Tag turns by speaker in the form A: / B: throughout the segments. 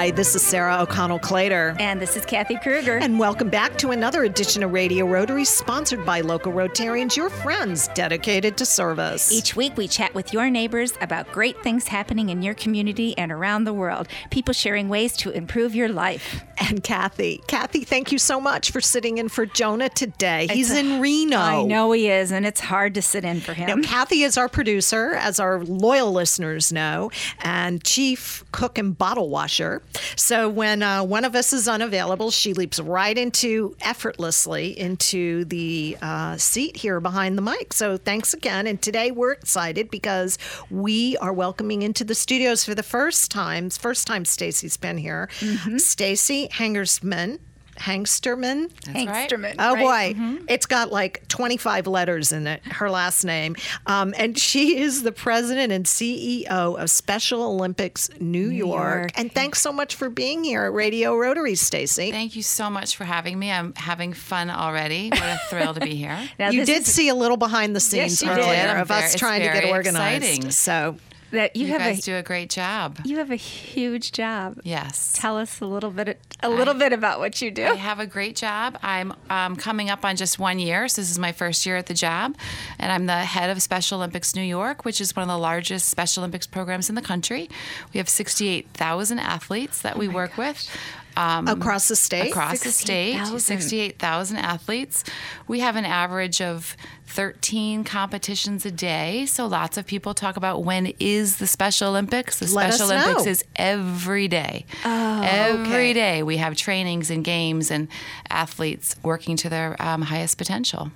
A: Hi, this is Sarah O'Connell Clater.
B: And this is Kathy Kruger.
A: And welcome back to another edition of Radio Rotary, sponsored by local Rotarians, your friends dedicated to service.
B: Each week, we chat with your neighbors about great things happening in your community and around the world. People sharing ways to improve your life.
A: And Kathy, Kathy, thank you so much for sitting in for Jonah today. He's in Reno.
B: I know he is, and it's hard to sit in for him.
A: Now, Kathy is our producer, as our loyal listeners know, and chief cook and bottle washer. So when uh, one of us is unavailable, she leaps right into effortlessly into the uh, seat here behind the mic. So thanks again. And today we're excited because we are welcoming into the studios for the first time. First time Stacy's been here. Mm-hmm. Stacy Hangersman Hengsterman.
B: That's Hengsterman. Right.
A: Oh right. boy, mm-hmm. it's got like 25 letters in it. Her last name, um, and she is the president and CEO of Special Olympics New, New York. York. And thanks so much for being here at Radio Rotary, Stacy.
C: Thank you so much for having me. I'm having fun already. What a thrill to be here.
A: now, you did is... see a little behind the scenes
B: yes,
A: earlier of us trying to get organized.
C: Exciting.
A: So
C: that you, you have guys a, do a great job.
B: You have a huge job.
C: Yes.
B: Tell us a little bit a little I, bit about what you do.
C: I have a great job. I'm um, coming up on just one year, so this is my first year at the job, and I'm the head of Special Olympics New York, which is one of the largest Special Olympics programs in the country. We have 68,000 athletes that we oh work gosh. with.
A: Um, across the state?
C: Across the state, 68,000 athletes. We have an average of 13 competitions a day. So lots of people talk about when is the Special Olympics? The
A: Let
C: Special Olympics know. is every day.
A: Oh,
C: every
A: okay.
C: day we have trainings and games and athletes working to their um, highest potential.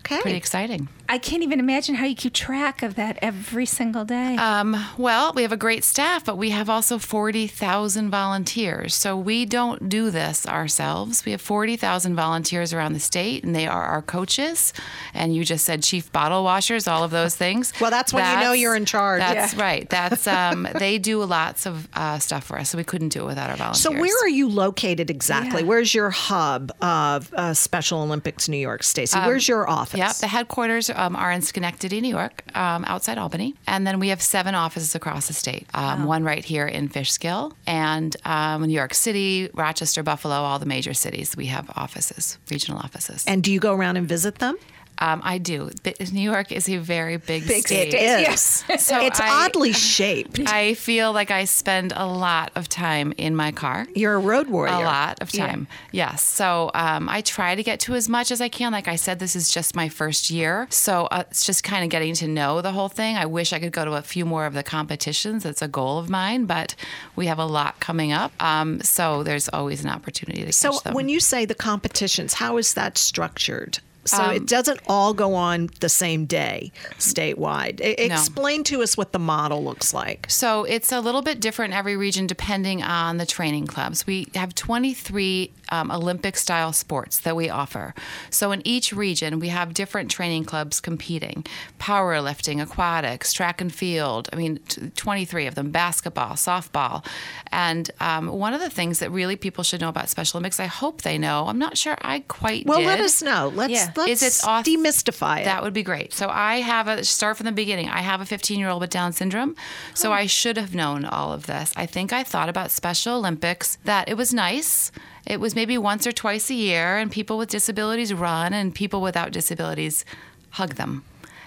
A: Okay.
C: Pretty exciting.
B: I can't even imagine how you keep track of that every single day.
C: Um, well, we have a great staff, but we have also 40,000 volunteers. So we don't do this ourselves. We have 40,000 volunteers around the state, and they are our coaches. And you just said chief bottle washers, all of those things.
A: well, that's when that's, you know you're in charge.
C: That's yeah. right. That's um, they do lots of uh, stuff for us, so we couldn't do it without our volunteers.
A: So where are you located exactly? Yeah. Where's your hub of uh, Special Olympics New York, Stacy? Um, Where's your office?
C: Yep, the headquarters um, are in Schenectady, New York, um, outside Albany. And then we have seven offices across the state. Um, wow. One right here in Fishkill, and um, New York City, Rochester, Buffalo, all the major cities. We have offices, regional offices.
A: And do you go around and visit them?
C: Um, I do. New York is a very big,
A: big
C: state.
A: It is. So it's I, oddly shaped.
C: I feel like I spend a lot of time in my car.
A: You're a road warrior.
C: A lot of time. Yeah. Yes. So um, I try to get to as much as I can. Like I said, this is just my first year, so uh, it's just kind of getting to know the whole thing. I wish I could go to a few more of the competitions. That's a goal of mine, but we have a lot coming up. Um, so there's always an opportunity to.
A: So when you say the competitions, how is that structured? So um, it doesn't all go on the same day statewide. I- no. Explain to us what the model looks like.
C: So it's a little bit different in every region depending on the training clubs. We have 23 um, Olympic style sports that we offer. So in each region, we have different training clubs competing powerlifting, aquatics, track and field. I mean, t- 23 of them, basketball, softball. And um, one of the things that really people should know about Special Olympics, I hope they know, I'm not sure I quite
A: well,
C: did.
A: let us know. Let's, yeah. Let's is it auth- demystify it.
C: That would be great. So I have a, start from the beginning. I have a 15 year old with Down syndrome. So oh. I should have known all of this. I think I thought about Special Olympics, that it was nice it was maybe once or twice a year, and people with disabilities run, and people without disabilities hug them.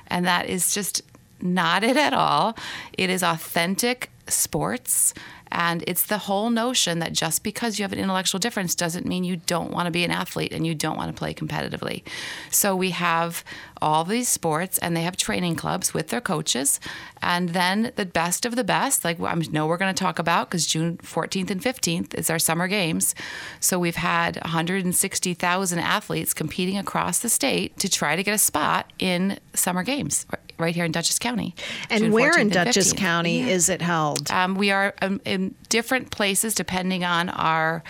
C: And that is just not it at all. It is authentic sports. And it's the whole notion that just because you have an intellectual difference doesn't mean you don't want to be an athlete and you don't want to play competitively. So we have all these sports and they have training clubs with their coaches. And then the best of the best, like I know we're going to talk about because June 14th and 15th is our summer games. So we've had 160,000 athletes competing across the state to try to get a spot in summer games right here in Dutchess County.
A: And June where in Dutchess 15th. County yeah. is it held?
C: Um, we are um, in different places depending on our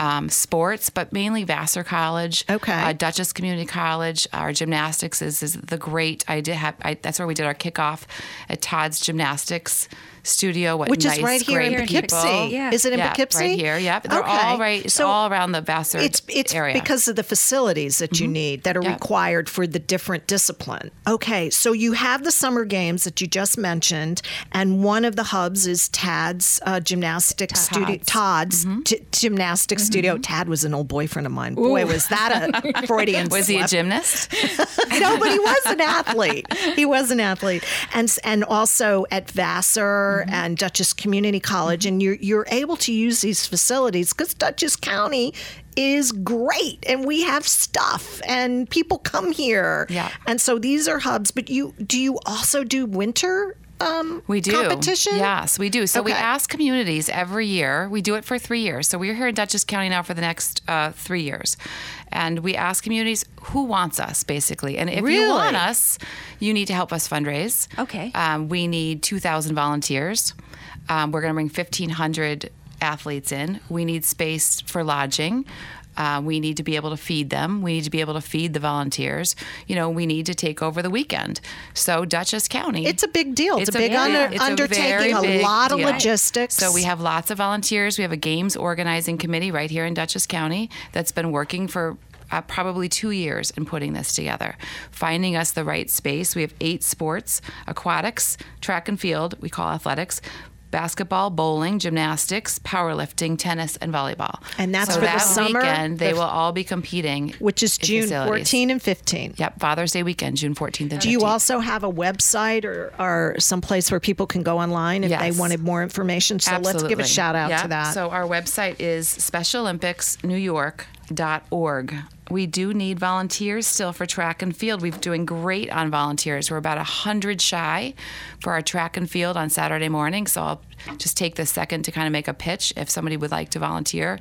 C: um, sports, but mainly Vassar College,
A: okay, uh,
C: Dutchess Community College. Our gymnastics is, is the great. I did have I, that's where we did our kickoff at Todd's Gymnastics studio. What
A: Which
C: nice,
A: is right here in Poughkeepsie.
C: people.
B: Yeah.
A: Is it in
C: yeah,
A: Poughkeepsie?
C: Right here. Yep. They're all right. It's
A: So
C: all around the Vassar
A: It's it's
C: area.
A: because of the facilities that you need that are
C: Yep.
A: required for the different discipline. Okay, so you have the summer games that you just mentioned, and one of the hubs is Tad's uh, gymnastics studio.
C: Todd's.
A: Todd's gy- gymnastics studio. Mm-hmm. Tad was an old boyfriend of mine. Boy, was that a Freudian
C: was he a gymnast?
A: no, but he was an athlete. He was an athlete, and and also at Vassar mm-hmm. and Dutchess Community College, and you're you're able to use these facilities because Dutchess County is great, and we have stuff, and people come here.
C: Yeah.
A: and so these are hubs. But you do you also do winter? Um,
C: We do.
A: competition.
C: Yes, we do. So we ask communities every year. We do it for three years. So we're here in Dutchess County now for the next uh, three years. And we ask communities who wants us, basically. And if
A: Really?
C: you want us, you need to help us fundraise.
B: Okay.
C: Um, we need 2,000 volunteers. Um, we're going to bring 1,500 athletes in. We need space for lodging. Uh, we need to be able to feed them. We need to be able to feed the volunteers. You know, we need to take over the weekend. So Dutchess County.
A: It's a big deal. It's, a big
C: big-
A: under,
C: it's a
A: undertaking. A,
C: big
A: lot of logistics.
C: So we have lots of volunteers. We have a games organizing committee right here in Dutchess County that's been working for uh, probably two years in putting this together, finding us the right space. We have eight sports: aquatics, track and field. We call athletics. Basketball, bowling, gymnastics, powerlifting, tennis, and volleyball.
A: And that's
C: so
A: for the
C: that
A: summer?
C: weekend. They
A: The-
C: will all be competing,
A: which is June
C: facilities.
A: 14 and 15.
C: Yep, Father's Day weekend, June 14th and 15th.
A: Do you also have a website or, or some place where people can go online if they wanted more information? So let's give a shout out
C: Yeah.
A: to that.
C: So our website is specialolympicsnewyork.org. We do need volunteers still for track and field. We're doing great on volunteers. We're about 100 shy for our track and field on Saturday morning. So I'll just take this second to kind of make a pitch if somebody would like to volunteer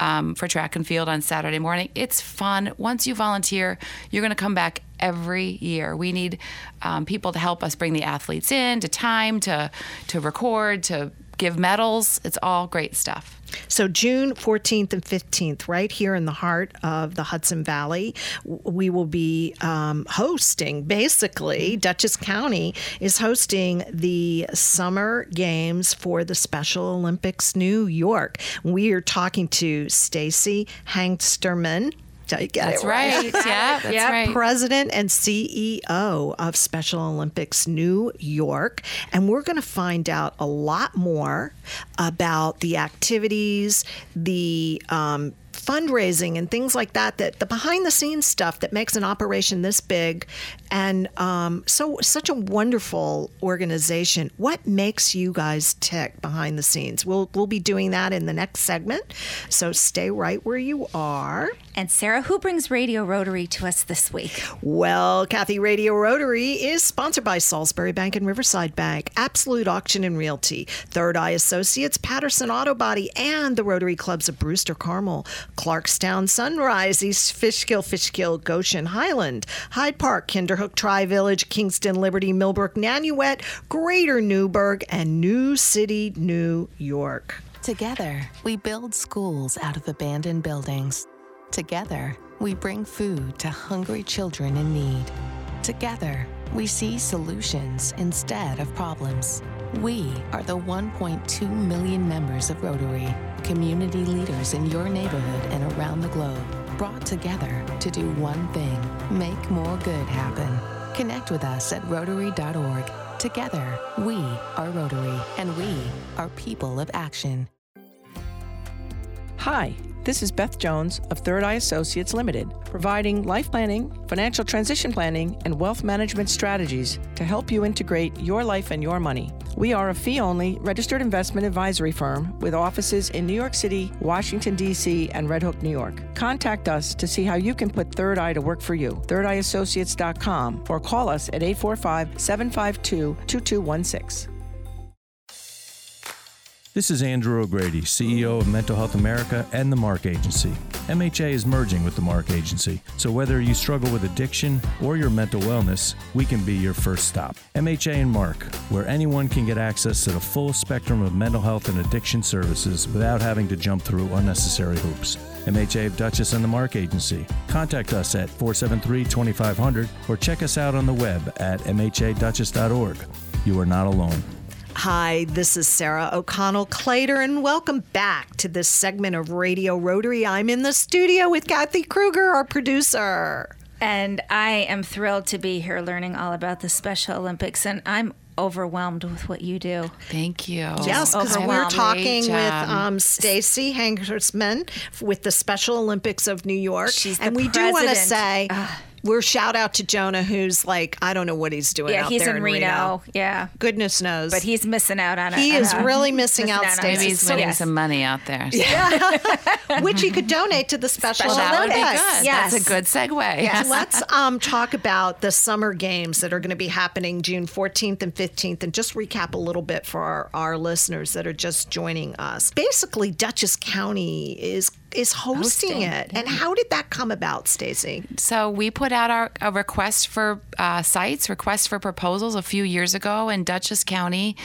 C: um, for track and field on Saturday morning. It's fun. Once you volunteer, you're going to come back every year. We need um, people to help us bring the athletes in, to time, to to record, to give medals. It's all great stuff.
A: So June 14th and 15th, right here in the heart of the Hudson Valley, we will be um, hosting. Basically, Dutchess County is hosting the Summer Games for the Special Olympics New York. We are talking to Stacy Hengsterman. Did I get
C: That's
A: it
C: right. yeah, that's
B: Yep.
C: right.
A: president and CEO of Special Olympics New York. And we're going to find out a lot more about the activities, the um, fundraising, and things like that, that the behind the scenes stuff that makes an operation this big. And um, so, such a wonderful organization. What makes you guys tick behind the scenes? We'll, we'll be doing that in the next segment. So, stay right where you are.
B: And Sarah, who brings Radio Rotary to us this week?
A: Well, Kathy Radio Rotary is sponsored by Salisbury Bank and Riverside Bank, Absolute Auction and Realty, Third Eye Associates, Patterson Auto Body, and the Rotary Clubs of Brewster Carmel, Clarkstown Sunrise, East Fishkill, Fishkill, Goshen, Highland, Hyde Park, Kinderhook, Tri Village, Kingston, Liberty, Millbrook, Nanuet, Greater Newburgh, and New City, New York.
D: Together, we build schools out of abandoned buildings. Together, we bring food to hungry children in need. Together, we see solutions instead of problems. We are the 1.2 million members of Rotary, community leaders in your neighborhood and around the globe, brought together to do one thing make more good happen. Connect with us at Rotary.org. Together, we are Rotary, and we are people of action.
E: Hi, this is Beth Jones of Third Eye Associates Limited, providing life planning, financial transition planning, and wealth management strategies to help you integrate your life and your money. We are a fee only registered investment advisory firm with offices in New York City, Washington, D.C., and Red Hook, New York. Contact us to see how you can put Third Eye to work for you. ThirdEyeAssociates.com or call us at 845 752 2216.
F: This is Andrew O'Grady, CEO of Mental Health America and the Mark Agency. MHA is merging with the Mark Agency, so whether you struggle with addiction or your mental wellness, we can be your first stop. MHA and Mark, where anyone can get access to the full spectrum of mental health and addiction services without having to jump through unnecessary hoops. MHA of Dutchess and the Mark Agency. Contact us at 473 2500 or check us out on the web at mhaduchess.org. You are not alone.
A: Hi, this is Sarah O'Connell Clater, and welcome back to this segment of Radio Rotary. I'm in the studio with Kathy Kruger, our producer.
B: And I am thrilled to be here learning all about the Special Olympics. And I'm overwhelmed with what you do.
C: Thank you.
A: Yes, because we're talking with um, Stacy Hangersman with the Special Olympics of New York.
B: She's the
A: and we do want to
B: president.
A: say, we're shout out to Jonah, who's like, I don't know what he's doing
B: Yeah,
A: out
B: he's
A: there
B: in Reno. Yeah.
A: Goodness knows.
B: But he's missing out on it.
A: He is really missing out,
B: on
A: Stacey.
C: Maybe he's
A: So-
C: winning
B: yes.
C: some money out there. Yeah.
A: Which he could donate to the Special
C: Well, that would be
A: Olympics.
C: good.
B: Yes.
C: That's a good segue.
A: Let's um, talk about the summer games that are going to be happening June 14th and 15th and just recap a little bit for our, our listeners that are just joining us. Basically, Dutchess County is is hosting,
B: Hosting,
A: it. And how did that come about, Stacy?
C: So we put out our a request for uh, sites, request for proposals a few years ago, and Dutchess County,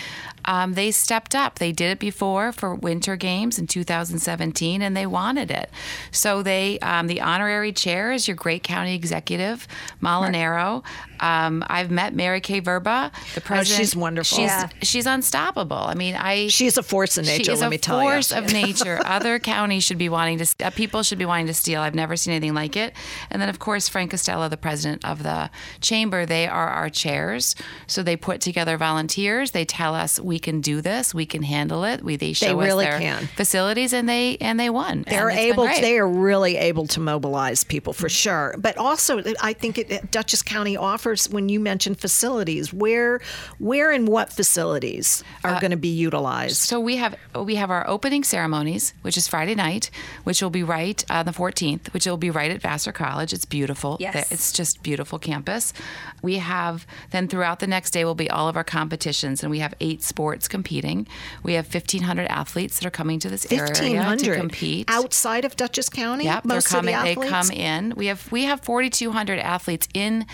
C: um, they stepped up. They did it before for Winter Games in 2017, and they wanted it. So they, um, the honorary chair is your great county executive, Molinaro. Um, I've met Mary Kay Vrba, the president.
A: Oh, she's wonderful.
C: She's
B: Yeah.
C: she's unstoppable. I mean, I
A: She's a force of
C: she
A: nature,
C: is
A: let
C: a
A: me tell
C: force
A: you.
C: of nature. Other counties should be wanting to, uh, people should be wanting to steal. I've never seen anything like it. And then, of course, Frank Castella, the president of the chamber, they are our chairs. So they put together volunteers. They tell us we can do this, we can handle it. We they show
A: really
C: us their
A: can.
C: facilities, and they and they won.
A: They're
C: And it's been
A: able. They are really able to mobilize people for mm-hmm. sure. But also, I think it, Dutchess County offers. When you mentioned facilities, where, where, and what facilities are uh, going to be utilized?
C: So we have we have our opening ceremonies, which is Friday night, which will be right on the 14th, which will be right at Vassar College. It's beautiful.
B: Yes.
C: It's just beautiful campus. We have then throughout the next day will be all of our competitions, and we have eight sports competing. We have 1,500 athletes that are coming to this area to compete.
A: outside of Dutchess County.
C: Yep,
A: most
C: they're coming.
A: of the athletes?
C: They come in. We have we have 4,200 athletes in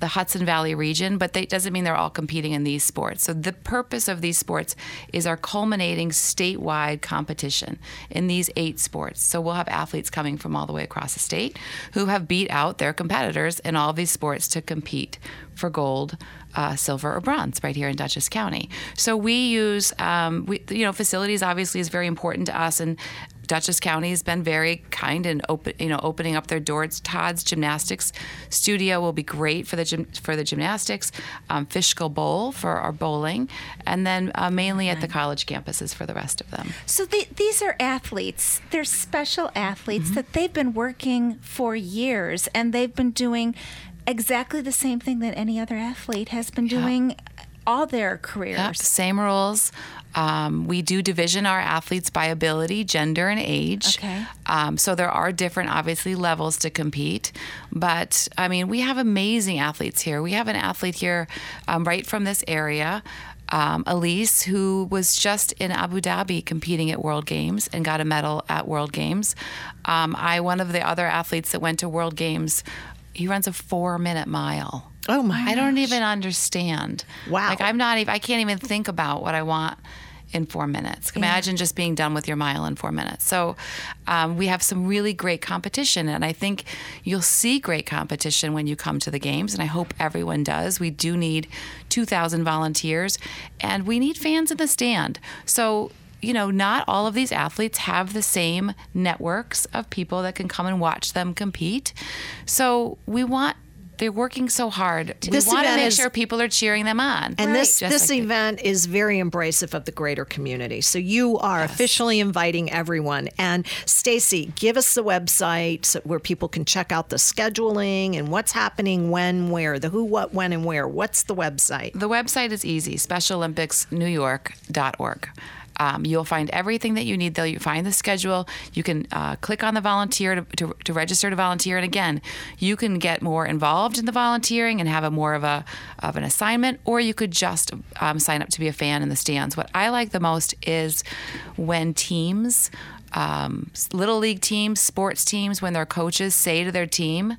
C: the Hudson Valley region, but that doesn't mean they're all competing in these sports. So the purpose of these sports is our culminating statewide competition in these eight sports. So we'll have athletes coming from all the way across the state who have beat out their competitors in all these sports to compete for gold. Uh, silver or bronze right here in Dutchess County. So we use, um, we, you know, facilities obviously is very important to us, and Dutchess County has been very kind and open, you know, opening up their doors. Todd's Gymnastics Studio will be great for the gym, for the gymnastics. Um, Fishkill Bowl for our bowling, and then uh, mainly at the college campuses for the rest of them.
B: So the, these are athletes. They're special athletes that they've been working for years, and they've been doing exactly the same thing that any other athlete has been doing all their careers.
C: Yep, same rules. Um, we do division our athletes by ability, gender, and age.
B: Okay.
C: Um, so there are different, obviously, levels to compete. But I mean, we have amazing athletes here. We have an athlete here um, right from this area. Um, Elise, who was just in Abu Dhabi competing at World Games and got a medal at World Games. Um, I, one of the other athletes that went to World Games, he runs a four minute mile.
A: Oh my!
C: I don't even understand.
A: Wow.
C: Like I'm not even I can't even think about what I want in four minutes. Imagine just being done with your mile in four minutes. So um, we have some really great competition, and I think you'll see great competition when you come to the games, and I hope everyone does. We do need 2,000 volunteers, and we need fans in the stand. So you know, not all of these athletes have the same networks of people that can come and watch them compete. So we want. They're working so hard.
A: This
C: we want to make
A: is-
C: sure people are cheering them on.
A: And this
C: Just
A: this
C: like
A: event is very embracive of the greater community. So you are officially inviting everyone. And Stacy, give us the website where people can check out the scheduling and what's happening when, where, the who, what, when, and where. What's the website?
C: The website is easy SpecialOlympicsNewYork.org. Um, you'll find everything that you need there. You find the schedule. You can uh, click on the volunteer to, to, to register to volunteer. And again, you can get more involved in the volunteering and have a more of a of an assignment, or you could just um, sign up to be a fan in the stands. What I like the most is when teams, um, little league teams, sports teams, when their coaches say to their team,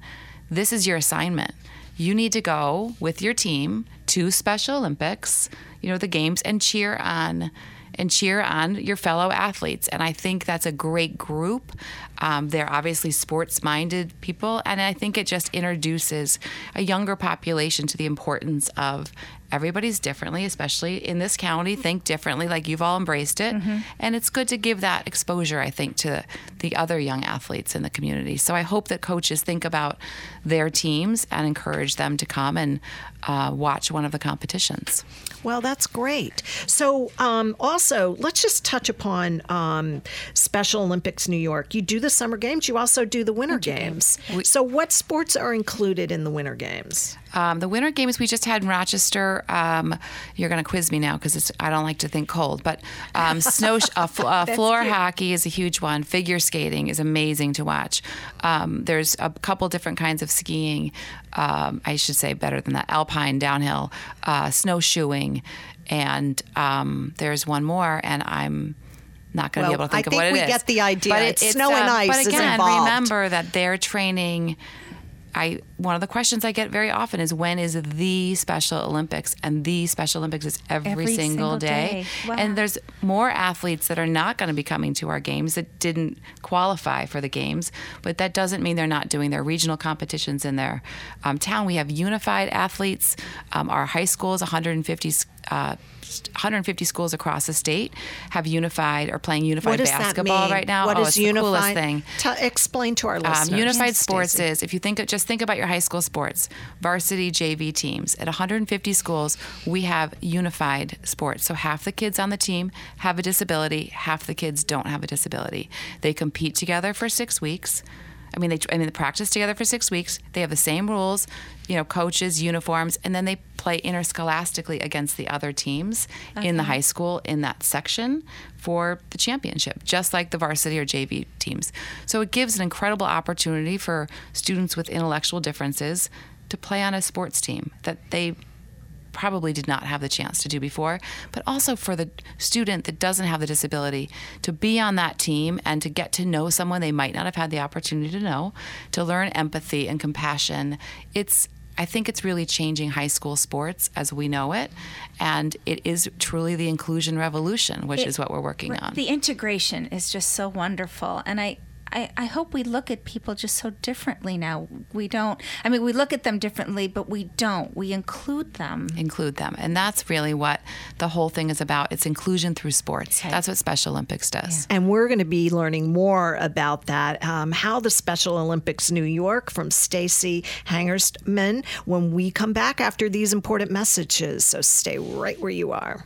C: "This is your assignment." you need to go with your team to Special Olympics, you know, the games, and cheer on and cheer on your fellow athletes. And I think that's a great group. Um, they're obviously sports minded people. And I think it just introduces a younger population to the importance of everybody's differently, especially in this county, think differently, like you've all embraced it. And it's good to give that exposure, I think, to the other young athletes in the community. So I hope that coaches think about their teams and encourage them to come and uh, watch one of the competitions.
A: Well, that's great. So, um, also, let's just touch upon um, Special Olympics New York. You do the summer games, you also do the winter games. so, what sports are included in the winter games?
C: Um, the winter games we just had in Rochester. Um, you're going to quiz me now because I don't like to think cold, but um, snow uh, fl- uh, floor hockey is a huge one. Figure skating is amazing to watch. Um, there's a couple different kinds of skiing. Um, I should say better than that: alpine, downhill, uh, snowshoeing, and um, there's one more, and I'm not going to
A: Well,
C: be able to think
A: I
C: of what it is.
A: I think we get the idea.
C: But
A: It's snow and
C: um,
A: ice
C: But again, remember that they're training. I one of the questions I get very often is when is the Special Olympics? And the Special Olympics is every,
B: Every
C: single,
B: single
C: day.
B: day. Wow.
C: And there's more athletes that are not going to be coming to our games that didn't qualify for the games, but that doesn't mean they're not doing their regional competitions in their um, town. We have unified athletes. Um, our high schools, 150. Uh, 150 schools across the state have unified or playing unified
A: What does
C: basketball
A: that mean?
C: right now.
A: What
C: oh,
A: is
C: it's
A: unified?
C: the coolest thing.
A: T- explain to our listeners.
C: Um, unified sports
A: Stacey.
C: is if you think of, just think about your high school sports, varsity JV teams. At 150 schools, we have unified sports. So half the kids on the team have a disability, half the kids don't have a disability. They compete together for six weeks. I mean, they I mean, they practice together for six weeks. They have the same rules, you know, coaches, uniforms, and then they play interscholastically against the other teams in the high school in that section for the championship, just like the varsity or JV teams. So it gives an incredible opportunity for students with intellectual differences to play on a sports team that they probably did not have the chance to do before, but also for the student that doesn't have the disability to be on that team and to get to know someone they might not have had the opportunity to know, to learn empathy and compassion. It's I think it's really changing high school sports as we know it, and it is truly the inclusion revolution, which
B: It-
C: is what we're working on.
B: The integration is just so wonderful. And I, I, I hope we look at people just so differently now. We don't, I mean, we look at them differently, but we don't. We include them.
C: include them. And that's really what the whole thing is about. It's inclusion through sports.
B: Okay.
C: That's what Special Olympics does.
A: And we're going to be learning more about that, um, how the Special Olympics New York from Stacy Hangerstman when we come back after these important messages. So stay right where you are.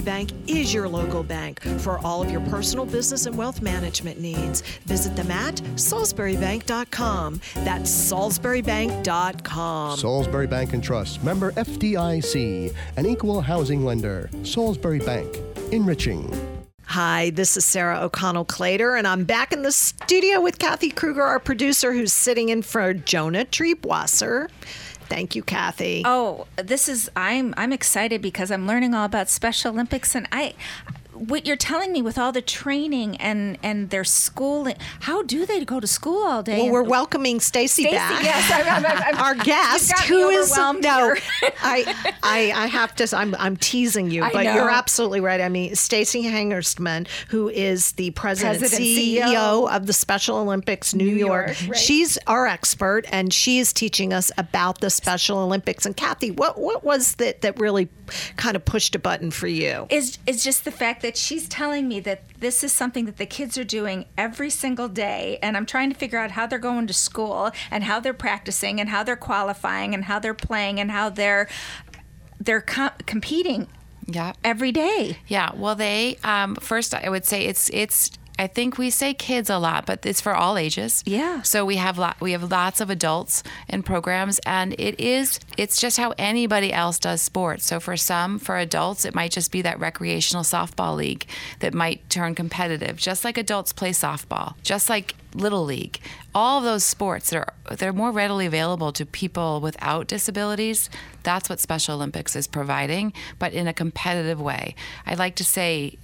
A: Bank is your local bank for all of your personal business and wealth management needs. Visit them at salisburybank.com. That's salisburybank.com.
G: Salisbury Bank and Trust, member FDIC, an equal housing lender. Salisbury Bank, enriching.
A: Hi, this is Sarah O'Connell Clater, and I'm back in the studio with Kathy Kruger, our producer, who's sitting in for Jonah Triebwasser. Thank you, Kathy.
B: Oh, this is I'm I'm excited because I'm learning all about Special Olympics and I what you're telling me with all the training and and their schooling how do they go to school all day
A: well, we're welcoming Stacy
B: Stacey,
A: back.
B: yes, I'm- I'm- I'm-
A: our guest,
B: You've got me
A: who is
B: overwhelmed
A: no,
B: here.
A: I, I, I have to. I'm, I'm teasing you,
B: I
A: but
B: know.
A: you're absolutely right. I mean, Stacy Hangerstman, who is the president,
B: President,
A: CEO,
B: CEO
A: of the Special Olympics New,
B: New
A: York.
B: York, right.
A: She's our expert, and she is teaching us about the Special Olympics. And Kathy, what what was that that really kind of pushed a button for you?
B: is is just the fact that that she's telling me that this is something that the kids are doing every single day, and I'm trying to figure out how they're going to school and how they're practicing and how they're qualifying and how they're playing and how they're they're com- competing
C: Yeah.
B: every day.
C: Yeah, well, they um, first I would say it's it's. I think we say kids a lot, but it's for all ages.
B: Yeah.
C: So we have lot, we have lots of adults in programs, and it is it's just how anybody else does sports. So for some, for adults, it might just be that recreational softball league that might turn competitive, just like adults play softball, just like little league. All of those sports that are they're more readily available to people without disabilities. That's what Special Olympics is providing, but in a competitive way. I'd like to say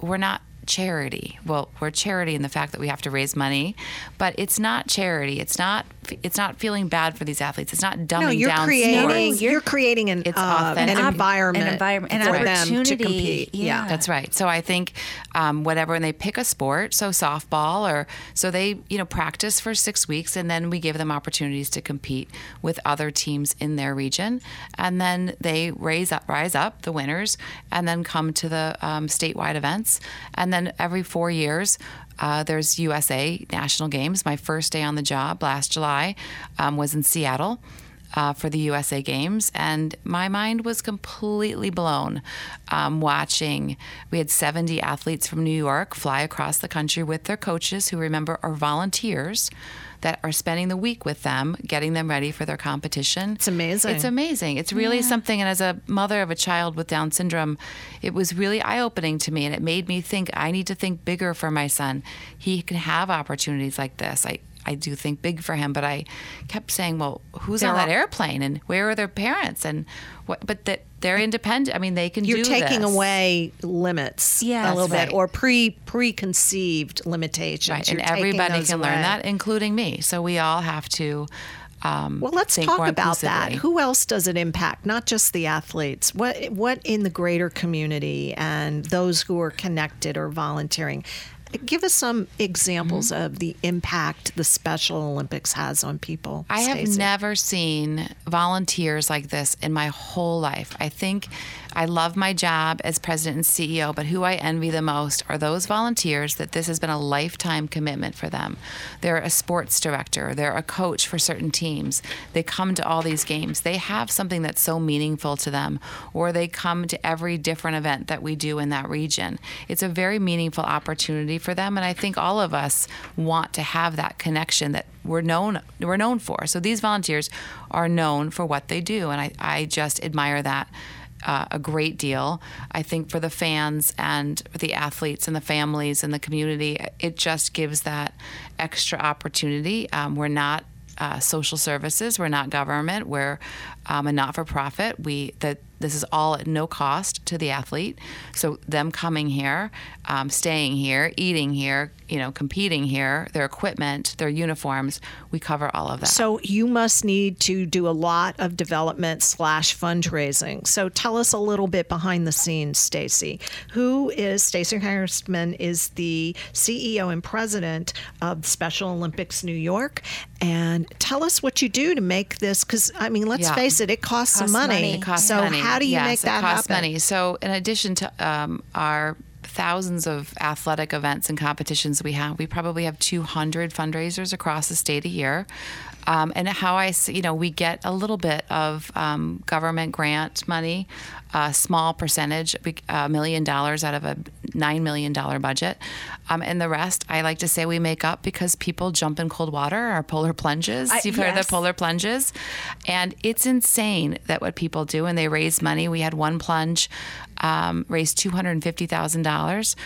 C: we're not charity. Well, we're charity in the fact that we have to raise money, but it's not charity. It's not it's not feeling bad for these athletes. It's not dumbing
A: No, you're
C: down
A: creating
C: sports.
A: you're, creating an,
C: It's
A: uh, an environment,
B: An environment- an
A: for them to
B: opportunity,
A: compete.
B: yeah.
C: That's right. So I think um, whatever, and they pick a sport, so softball, or so they you know practice for six weeks, and then we give them opportunities to compete with other teams in their region, and then they raise up, rise up the winners, and then come to the um, statewide events, and then every four years. Uh, there's USA National Games. My first day on the job last July um, was in Seattle uh, for the USA Games, and my mind was completely blown um, watching. We had 70 athletes from New York fly across the country with their coaches, who remember are volunteers that are spending the week with them, getting them ready for their competition. It's
A: amazing.
C: It's amazing. It's really something. And as a mother of a child with Down syndrome, it was really eye opening to me, and it made me think I need to think bigger for my son. He can have opportunities like this. I I do think big for him, but I kept saying, well, who's on that
A: are-
C: airplane and where are their parents and what? But that they're independent. I mean, they can
A: You're taking
C: this.
A: away limits
B: Yeah,
A: a little
C: that's
A: bit or pre preconceived limitations.
C: right,
A: You're
C: and everybody can learn that, including me. So we all have to. Um,
A: Well, let's talk about that. Who else does it impact? Not just the athletes. What what in the greater community and those who are connected or volunteering? Give us some examples
C: Mm-hmm.
A: of the impact the Special Olympics has on people.
C: I have never seen volunteers like this in my whole life. I think I love my job as president and CEO, but who I envy the most are those volunteers that this has been a lifetime commitment for them. They're a sports director, they're a coach for certain teams. They come to all these games. They have something that's so meaningful to them, or they come to every different event that we do in that region. It's a very meaningful opportunity for them, and I think all of us want to have that connection that we're known we're known for. So these volunteers are known for what they do, and I, I just admire that. Uh, a great deal. I think for the fans and the athletes and the families and the community, it just gives that extra opportunity. Um, we're not uh, social services. We're not government. We're um, a not-for-profit. We that this is all at no cost to the athlete. So them coming here, um, staying here, eating here, you know, competing here, their equipment, their uniforms, we cover all of that.
A: So you must need to do a lot of development slash fundraising. So tell us a little bit behind the scenes, Stacy. Who is Stacy Harrisman? Is the CEO and president of Special Olympics New York, and tell us what you do to make this. Because I mean, let's
C: Yeah.
A: face it, it costs, some
B: Costs
A: money.
B: money.
C: It costs
A: so
C: money.
A: how do you
C: yes,
A: make that
C: it costs
A: happen?
C: money. So in addition to um, our thousands of athletic events and competitions we have, we probably have 200 fundraisers across the state a year. Um, and how I, you know, we get a little bit of um, government grant money, a small percentage, a million dollars out of a nine million dollar budget, um, and the rest I like to say we make up because people jump in cold water or polar plunges.
B: I-
C: You've heard of the polar plunges, and it's insane that what people do and they raise money. We had one plunge um, raised two hundred and fifty thousand dollars,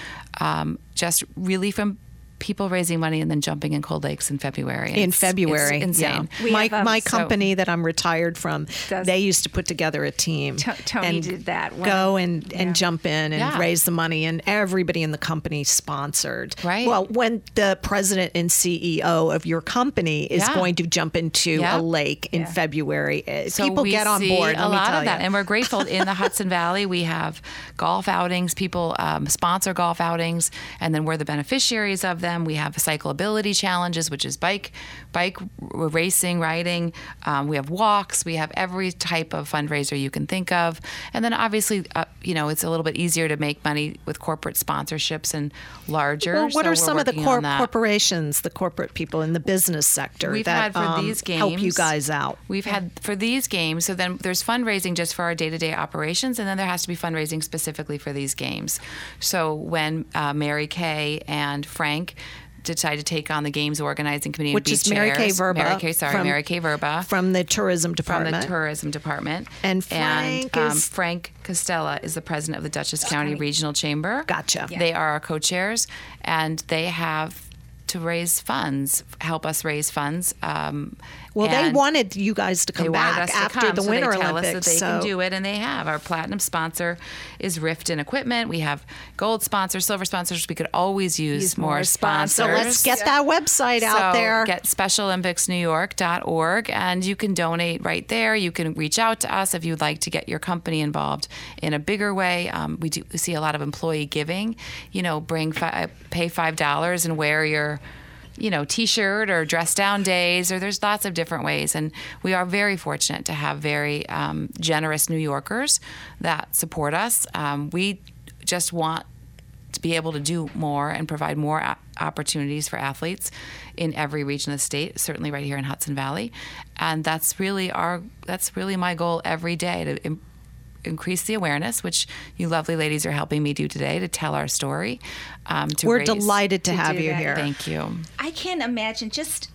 C: um, just really from people raising money and then jumping in cold lakes in February.
A: In
C: it's-
A: February.
C: it's insane.
A: Yeah. My
B: have, um,
A: my
B: so-
A: company that I'm retired from,
B: Does-
A: they used to put together a team.
B: To- Tony
A: and
B: did that when-
A: go and, and jump in and
C: Yeah.
A: raise the money, and everybody in the company sponsored.
C: Right.
A: Well, when the president and CEO of your company is
C: Yeah.
A: going to jump into
C: Yeah.
A: a lake in February, uh,
C: So
A: people
C: we
A: get on board.
C: A
A: let me
C: lot
A: tell
C: of that,
A: you.
C: and we're grateful. In the Hudson Valley, we have golf outings. People um, sponsor golf outings, and then we're the beneficiaries of them. Them. We have cyclability challenges, which is bike, bike racing, riding. Um, we have walks. We have every type of fundraiser you can think of. And then obviously, uh, you know, it's a little bit easier to make money with corporate sponsorships and larger.
A: Well, what
C: so
A: are some of the cor- corporations, the corporate people in the business sector
C: We've
A: that
C: had for
A: um,
C: these games
A: help you guys out?
C: We've had for these games. So then there's fundraising just for our day-to-day operations, and then there has to be fundraising specifically for these games. So when uh, Mary Kay and Frank decided to take on the games organizing committee,
A: Which is Mary Kay Vrba.
C: Mary Kay, sorry,
A: from-
C: Mary Kay Vrba
A: From the tourism department.
C: from the tourism department.
A: And Frank
C: um,
A: is-
C: Frank Castella is the president of the Dutchess County Regional Chamber.
A: Gotcha. Yeah.
C: They are our co-chairs, and they have to raise funds, help us raise funds. Um,
A: well, they wanted you guys to come back after
C: come,
A: the
C: so
A: Winter Olympics.
C: Us that they
A: so
C: can do it, and they have. Our platinum sponsor is Rifton Equipment. We have gold sponsors, silver sponsors. We could always use,
A: Use
C: more,
A: more
C: sponsors.
A: So let's get that website out there.
C: Get SpecialOlympicsNewYork.org, and you can donate right there. You can reach out to us if you'd like to get your company involved in a bigger way. Um, we do see a lot of employee giving. You know, bring fi- pay five dollars and wear your you know, t-shirt or dress down days, or there's lots of different ways. And we are very fortunate to have very um, generous New Yorkers that support us. Um, we just want to be able to do more and provide more a- opportunities for athletes in every region of the state, certainly right here in Hudson Valley. And that's really our that's really my goal every day to increase the awareness, which you lovely ladies are helping me do today to tell our story. Um, to
A: We're
C: raise-
A: delighted to,
B: to
A: have you
B: that.
A: here.
C: Thank you.
B: I can't imagine just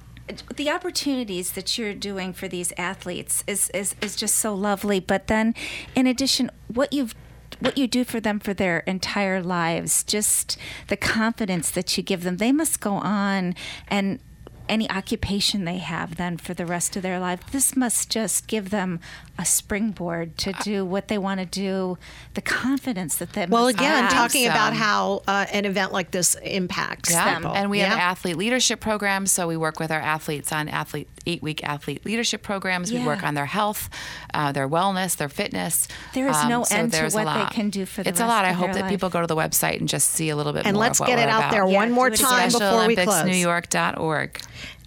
B: the opportunities that you're doing for these athletes is, is, is just so lovely. But then, in addition, what you've what you do for them for their entire lives, just the confidence that you give them, they must go on and any occupation they have then for the rest of their life. This must just give them a springboard to do what they want to do, the confidence that they
A: Well,
B: must
A: again,
B: have.
A: talking
C: so.
A: about how uh, an event like this impacts
C: Yeah,
A: people.
C: and we have
A: Yeah.
C: athlete leadership programs. So we work with our athletes on athlete eight week athlete leadership programs. We work on their health, uh, their wellness, their fitness. Um,
B: There is no
C: so
B: end to what they can do for the
C: It's a
B: rest
C: lot. I hope that
B: life.
C: people go to the website and just see a little bit
A: And
C: more.
A: And let's
C: of what
A: get it
C: we're
A: out
C: about.
A: there
B: Yeah,
A: one more time
B: again.
A: before we close.
C: SpecialOlympicsNewYork.org.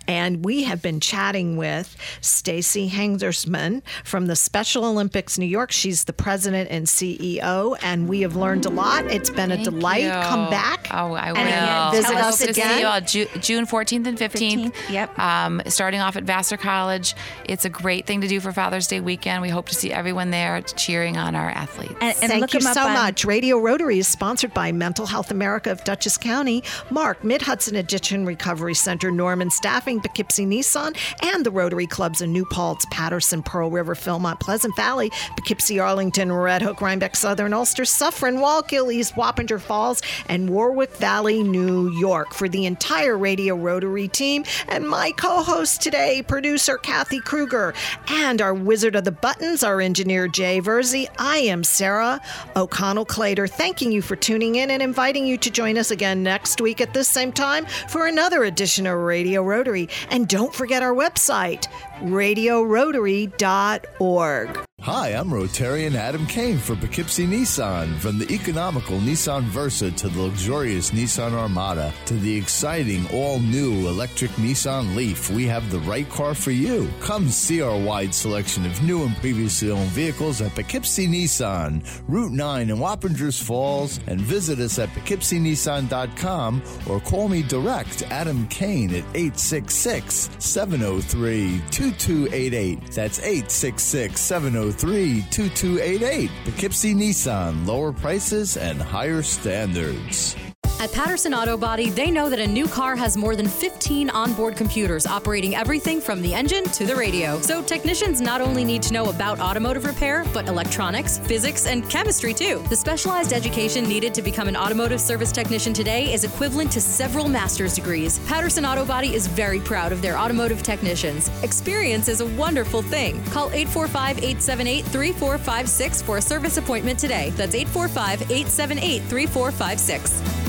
A: And we have been chatting with Stacy Hangersman from the Special Olympics New York. She's the president and CEO, and we have learned a lot. It's been a delight.
C: you.
A: Come back.
C: Oh, I will.
B: And again,
A: Visit
B: tell
A: us
C: Hope to
A: again.
C: see you all Ju- June 14th and 15th.
B: 15th, yep.
C: Um, starting off at Vassar College. It's a great thing to do for Father's Day weekend. We hope to see everyone there cheering on our athletes.
B: And, and
A: Thank
B: look
A: you
B: 'em
A: so
B: on-
A: much. Radio Rotary is sponsored by Mental Health America of Dutchess County, Mark, Mid Hudson Addiction Recovery Center, Norman Staffing, Poughkeepsie Nissan, and the Rotary Clubs in New Paltz, Patterson, Pearl River, Philmont, Pleasant Valley, Poughkeepsie, Arlington, Red Hook, Rhinebeck, Southern Ulster, Suffern, Wallkill, East Wappinger Falls, and Warwick Valley, New York. For the entire Radio Rotary team and my co-host today, producer Kathy Kruger, and our wizard of the buttons, our engineer Jay Verzi, I am Sarah O'Connell Clater, thanking you for tuning in and inviting you to join us again next week at this same time for another edition of Radio Rotary. And don't forget our website, radiorotary.org.
H: Hi, I'm Rotarian Adam Kane for Poughkeepsie Nissan. From the economical Nissan Versa to the luxurious Nissan Armada to the exciting all new electric Nissan Leaf, we have the right car for you. Come see our wide selection of new and previously owned vehicles at Poughkeepsie Nissan, Route 9 in Wappingers Falls, and visit us at poughkeepsienissan.com or call me direct, Adam Kane, at 866 703 2288. That's 866 703 2288. Poughkeepsie Nissan, lower prices and higher standards.
I: At Patterson Auto Body, they know that a new car has more than 15 onboard computers operating everything from the engine to the radio. So technicians not only need to know about automotive repair, but electronics, physics, and chemistry too. The specialized education needed to become an automotive service technician today is equivalent to several master's degrees. Patterson Auto Body is very proud of their automotive technicians. Experience is a wonderful thing. Call 845 878 3456 for a service appointment today. That's 845 878 3456.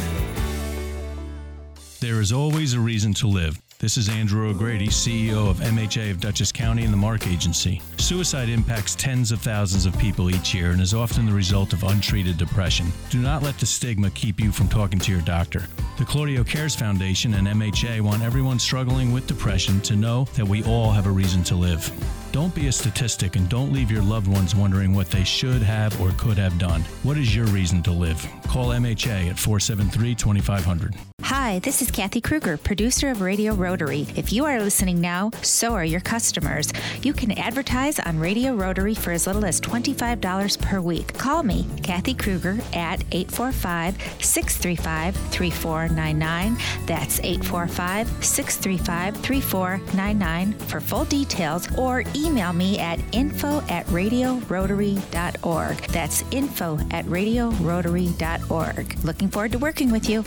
F: There is always a reason to live. This is Andrew O'Grady, CEO of MHA of Dutchess County and the Mark Agency. Suicide impacts tens of thousands of people each year and is often the result of untreated depression. Do not let the stigma keep you from talking to your doctor. The Claudio Cares Foundation and MHA want everyone struggling with depression to know that we all have a reason to live. Don't be a statistic and don't leave your loved ones wondering what they should have or could have done. What is your reason to live? Call MHA at 473 2500.
B: Hi, this is Kathy Kruger, producer of Radio Rotary. If you are listening now, so are your customers. You can advertise on Radio Rotary for as little as $25 per week. Call me, Kathy Kruger, at 845 635 3499. That's 845 635 3499 for full details or email me at info at radiorotary.org. That's info at radiorotary.org. Looking forward to working with you.